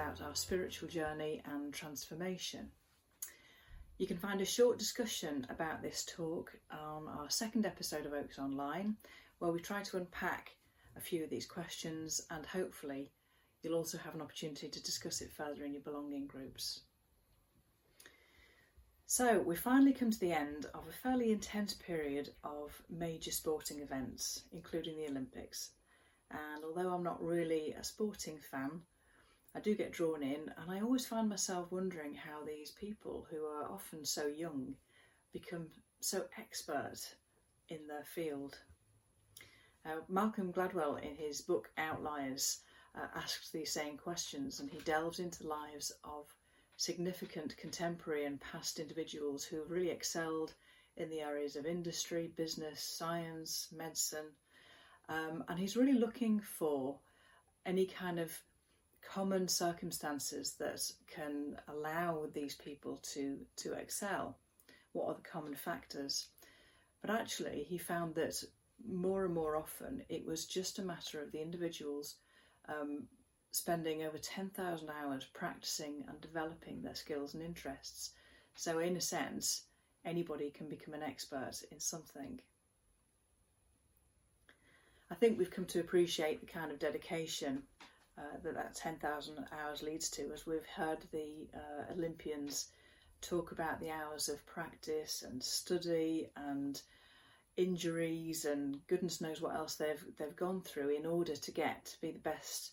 about our spiritual journey and transformation. You can find a short discussion about this talk on our second episode of Oaks Online, where we try to unpack a few of these questions, and hopefully, you'll also have an opportunity to discuss it further in your belonging groups. So, we finally come to the end of a fairly intense period of major sporting events, including the Olympics. And although I'm not really a sporting fan, I do get drawn in, and I always find myself wondering how these people, who are often so young, become so expert in their field. Uh, Malcolm Gladwell, in his book Outliers, uh, asks these same questions, and he delves into the lives of significant contemporary and past individuals who have really excelled in the areas of industry, business, science, medicine, um, and he's really looking for any kind of common circumstances that can allow these people to to excel. What are the common factors? But actually, he found that more and more often it was just a matter of the individuals um, spending over 10,000 hours practicing and developing their skills and interests. So, in a sense, anybody can become an expert in something. I think we've come to appreciate the kind of dedication uh, that that 10,000 hours leads to, as we've heard the uh, Olympians talk about the hours of practice and study and injuries and goodness knows what else they've they've gone through in order to get to be the best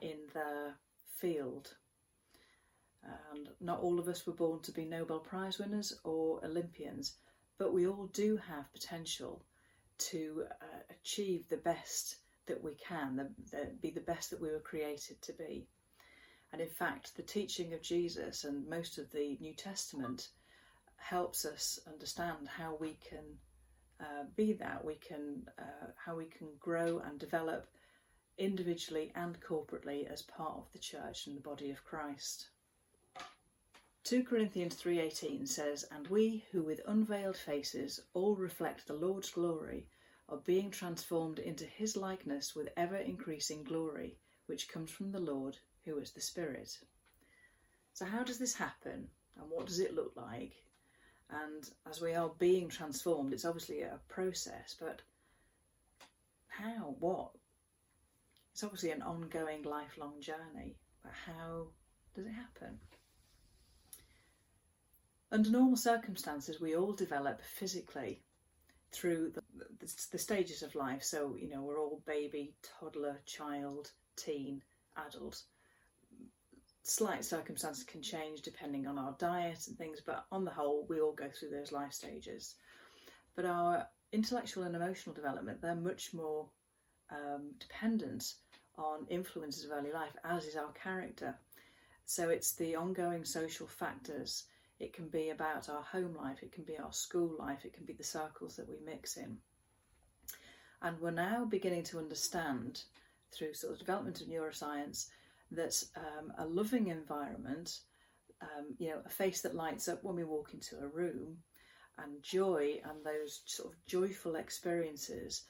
in their field. And not all of us were born to be Nobel Prize winners or Olympians, but we all do have potential to uh, achieve the best that we can, the, the, be the best that we were created to be. And in fact, the teaching of Jesus and most of the New Testament helps us understand how we can uh, be that. We can uh, how we can grow and develop individually and corporately as part of the church and the body of Christ. 2 Corinthians 3:18 says, "And we who with unveiled faces all reflect the Lord's glory are being transformed into his likeness with ever increasing glory, which comes from the Lord, who is the Spirit." So how does this happen and what does it look like? And as we are being transformed, it's obviously a process, but how? What? It's obviously an ongoing lifelong journey, but how does it happen? Under normal circumstances, we all develop physically through the, the, the, stages of life. So, you know, we're all baby, toddler, child, teen, adult. Slight circumstances can change depending on our diet and things, but on the whole, we all go through those life stages. But our intellectual and emotional development, they're much more um, dependent on influences of early life, as is our character. So it's the ongoing social factors it can be about our home life, it can be our school life, it can be the circles that we mix in. And we're now beginning to understand through sort of development of neuroscience that um, a loving environment, um, you know, a face that lights up when we walk into a room, and joy and those sort of joyful experiences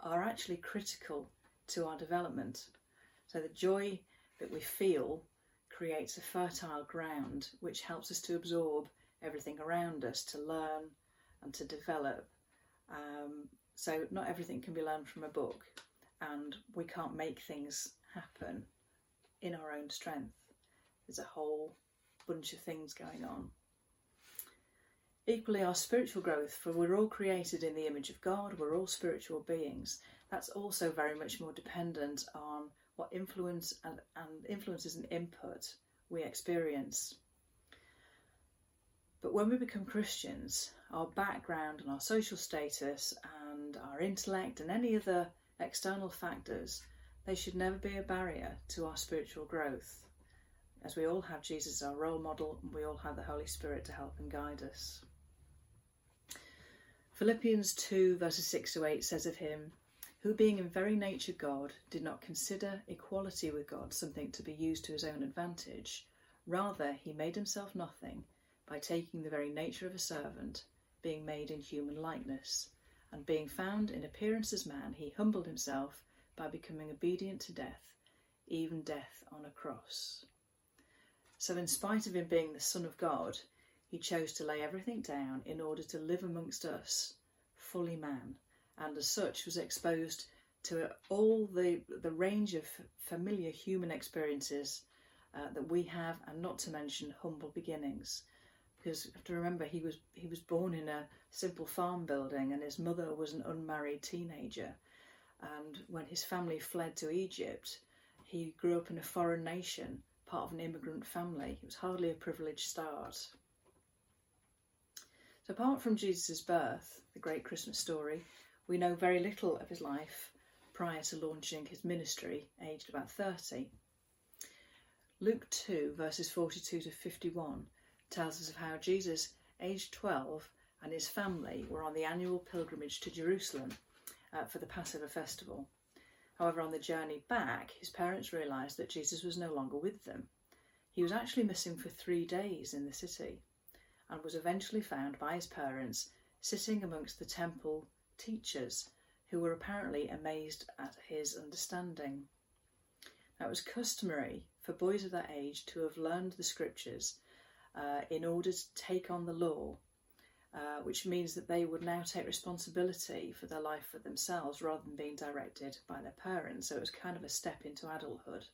are actually critical to our development. So the joy that we feel creates a fertile ground which helps us to absorb everything around us, to learn and to develop. Um, so, not everything can be learned from a book, and we can't make things happen in our own strength. There's a whole bunch of things going on. Equally, our spiritual growth, for we're all created in the image of God, we're all spiritual beings. That's also very much more dependent on what influence and, and influences and input we experience. But when we become Christians, our background and our social status and our intellect and any other external factors, they should never be a barrier to our spiritual growth. As we all have Jesus as our role model and we all have the Holy Spirit to help and guide us. Philippians 2 verses 6 to 8 says of him, who, being in very nature God, did not consider equality with God something to be used to his own advantage. Rather, he made himself nothing by taking the very nature of a servant, being made in human likeness. And being found in appearance as man, he humbled himself by becoming obedient to death, even death on a cross. So, in spite of him being the Son of God, he chose to lay everything down in order to live amongst us, fully man, and as such was exposed to all the, the range of familiar human experiences uh, that we have, and not to mention humble beginnings. Because you have to remember, he was he was born in a simple farm building, and his mother was an unmarried teenager. And when his family fled to Egypt, he grew up in a foreign nation, part of an immigrant family. It was hardly a privileged start. So, apart from Jesus' birth, the great Christmas story, we know very little of his life prior to launching his ministry, aged about 30. Luke 2, verses 42 to 51, tells us of how Jesus, aged 12, and his family were on the annual pilgrimage to Jerusalem uh, for the Passover festival. However, on the journey back, his parents realised that Jesus was no longer with them. He was actually missing for three days in the city and was eventually found by his parents sitting amongst the temple teachers who were apparently amazed at his understanding. Now, it was customary for boys of that age to have learned the scriptures uh, in order to take on the law, uh, which means that they would now take responsibility for their life for themselves rather than being directed by their parents. So it was kind of a step into adulthood.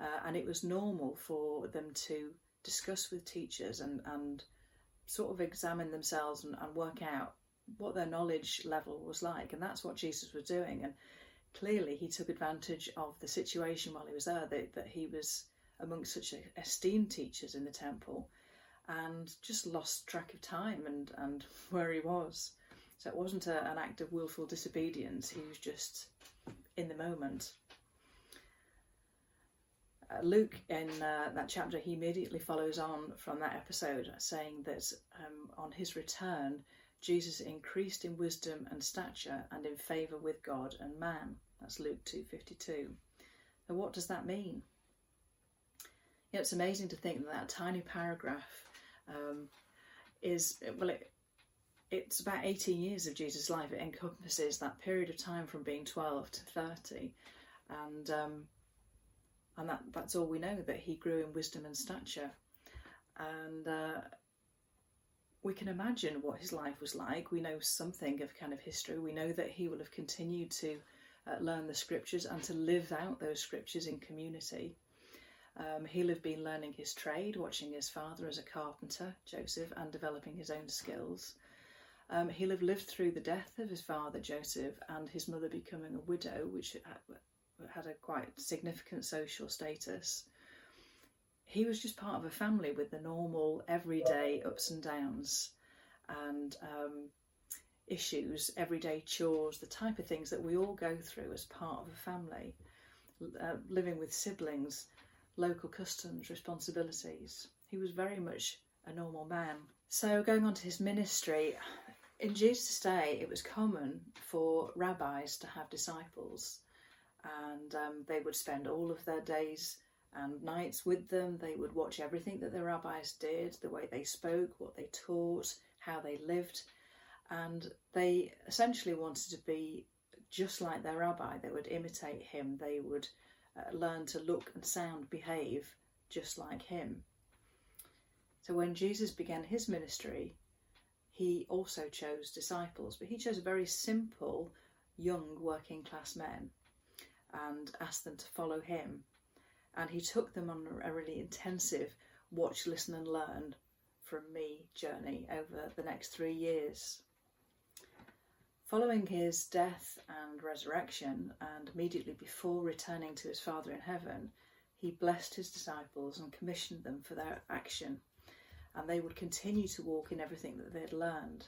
Uh, and it was normal for them to discuss with teachers and, and sort of examine themselves and, and work out what their knowledge level was like. And that's what Jesus was doing. And clearly he took advantage of the situation while he was there, that, that he was amongst such esteemed teachers in the temple and just lost track of time and, and where he was. So it wasn't a, an act of willful disobedience, he was just in the moment. Uh, Luke, in uh, that chapter, he immediately follows on from that episode, saying that um, on his return, Jesus increased in wisdom and stature and in favour with God and man. That's Luke 2.52. Now what does that mean? You know, it's amazing to think that that tiny paragraph um, is, well, it, it's about 18 years of Jesus' life. It encompasses that period of time from being 12 to 30. And um, and that, that's all we know, that he grew in wisdom and stature. And uh, we can imagine what his life was like. We know something of kind of history. We know that he will have continued to uh, learn the scriptures and to live out those scriptures in community. Um, he'll have been learning his trade, watching his father as a carpenter, Joseph, and developing his own skills. Um, he'll have lived through the death of his father, Joseph, and his mother becoming a widow, which had a quite significant social status he was just part of a family with the normal everyday ups and downs and um, issues, everyday chores, the type of things that we all go through as part of a family, uh, living with siblings, local customs, responsibilities. He was very much a normal man. So, going on to his ministry, in Jesus' day, it was common for rabbis to have disciples, and um, they would spend all of their days and nights with them. They would watch everything that the rabbis did, the way they spoke, what they taught, how they lived, and they essentially wanted to be just like their rabbi. They would imitate him. They would uh, learn to look and sound, behave just like him. So when Jesus began his ministry, he also chose disciples, but he chose very simple, young working class men and asked them to follow him and he took them on a really intensive watch, listen, and learn from me journey over the next three years. Following his death and resurrection, and immediately before returning to his Father in heaven, he blessed his disciples and commissioned them for their action, and they would continue to walk in everything that they had learned.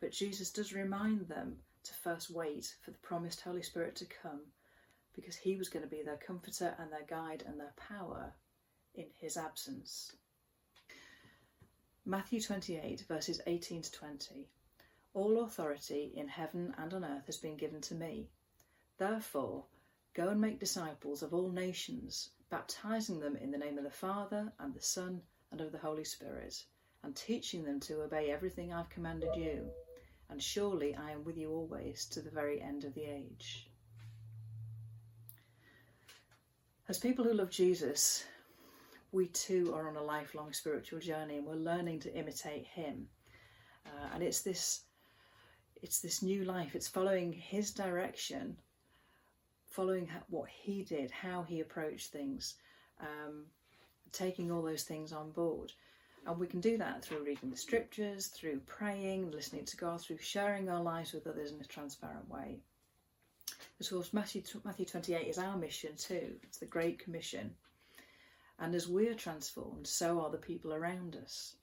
But Jesus does remind them to first wait for the promised Holy Spirit to come because he was going to be their comforter and their guide and their power in his absence. Matthew 28, verses 18 to 20. All authority in heaven and on earth has been given to me. Therefore, go and make disciples of all nations, baptizing them in the name of the Father and the Son and of the Holy Spirit, and teaching them to obey everything I've commanded you. And surely I am with you always to the very end of the age. As people who love Jesus, we too are on a lifelong spiritual journey and we're learning to imitate him. Uh, and it's this it's this new life. It's following his direction, following what he did, how he approached things, um, taking all those things on board. And we can do that through reading the scriptures, through praying, listening to God, through sharing our lives with others in a transparent way. Of course, Matthew, Matthew 28 is our mission too. It's the Great Commission. And as we're transformed, so are the people around us.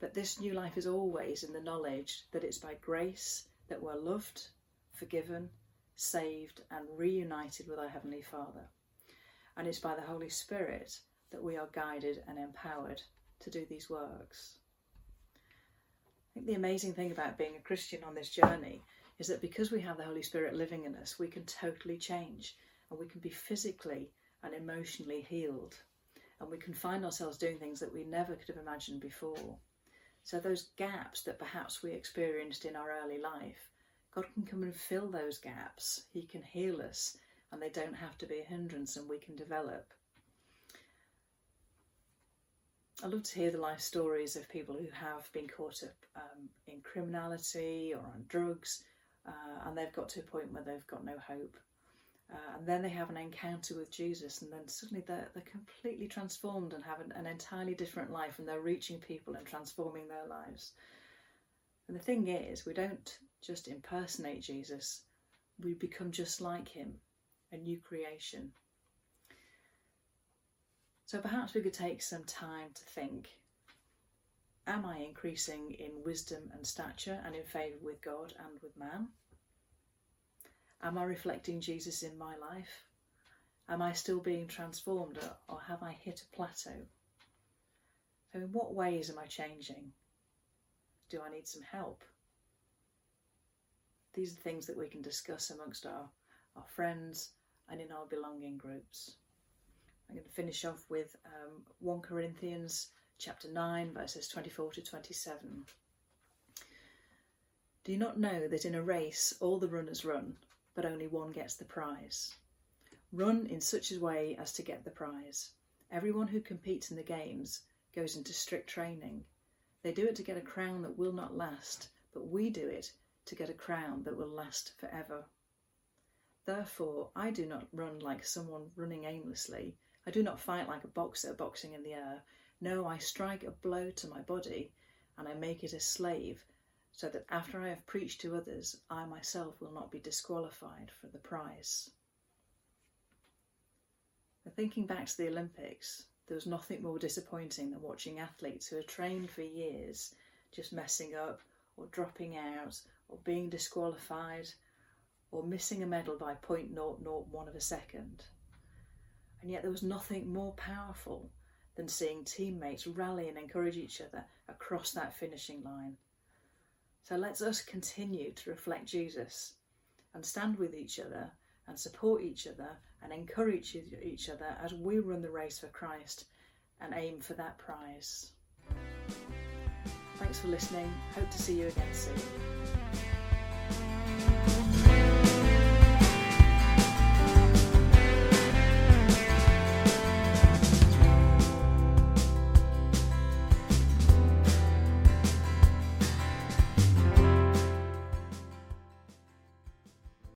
But this new life is always in the knowledge that it's by grace that we're loved, forgiven, saved, and reunited with our Heavenly Father. And it's by the Holy Spirit that we are guided and empowered to do these works. I think the amazing thing about being a Christian on this journey is that because we have the Holy Spirit living in us, we can totally change and we can be physically and emotionally healed. And we can find ourselves doing things that we never could have imagined before. So, those gaps that perhaps we experienced in our early life, God can come and fill those gaps. He can heal us, and they don't have to be a hindrance, and we can develop. I love to hear the life stories of people who have been caught up um, in criminality or on drugs, uh, and they've got to a point where they've got no hope. Uh, and then they have an encounter with Jesus, and then suddenly they're, they're completely transformed and have an, an entirely different life, and they're reaching people and transforming their lives. And the thing is, we don't just impersonate Jesus, we become just like him, a new creation. So perhaps we could take some time to think Am I increasing in wisdom and stature and in favour with God and with man? Am I reflecting Jesus in my life? Am I still being transformed or have I hit a plateau? So, in what ways am I changing? Do I need some help? These are things that we can discuss amongst our, our friends and in our belonging groups. I'm going to finish off with um, 1 Corinthians chapter 9, verses 24 to 27. Do you not know that in a race all the runners run, but only one gets the prize. Run in such a way as to get the prize. Everyone who competes in the games goes into strict training. They do it to get a crown that will not last, but we do it to get a crown that will last forever. Therefore, I do not run like someone running aimlessly. I do not fight like a boxer boxing in the air. No, I strike a blow to my body and I make it a slave so that after I have preached to others, I myself will not be disqualified for the prize. thinking back to the Olympics, there was nothing more disappointing than watching athletes who had trained for years just messing up or dropping out or being disqualified or missing a medal by 0.001 of a second. And yet there was nothing more powerful than seeing teammates rally and encourage each other across that finishing line. So let's us continue to reflect Jesus and stand with each other and support each other and encourage each other as we run the race for Christ and aim for that prize. Thanks for listening. Hope to see you again soon.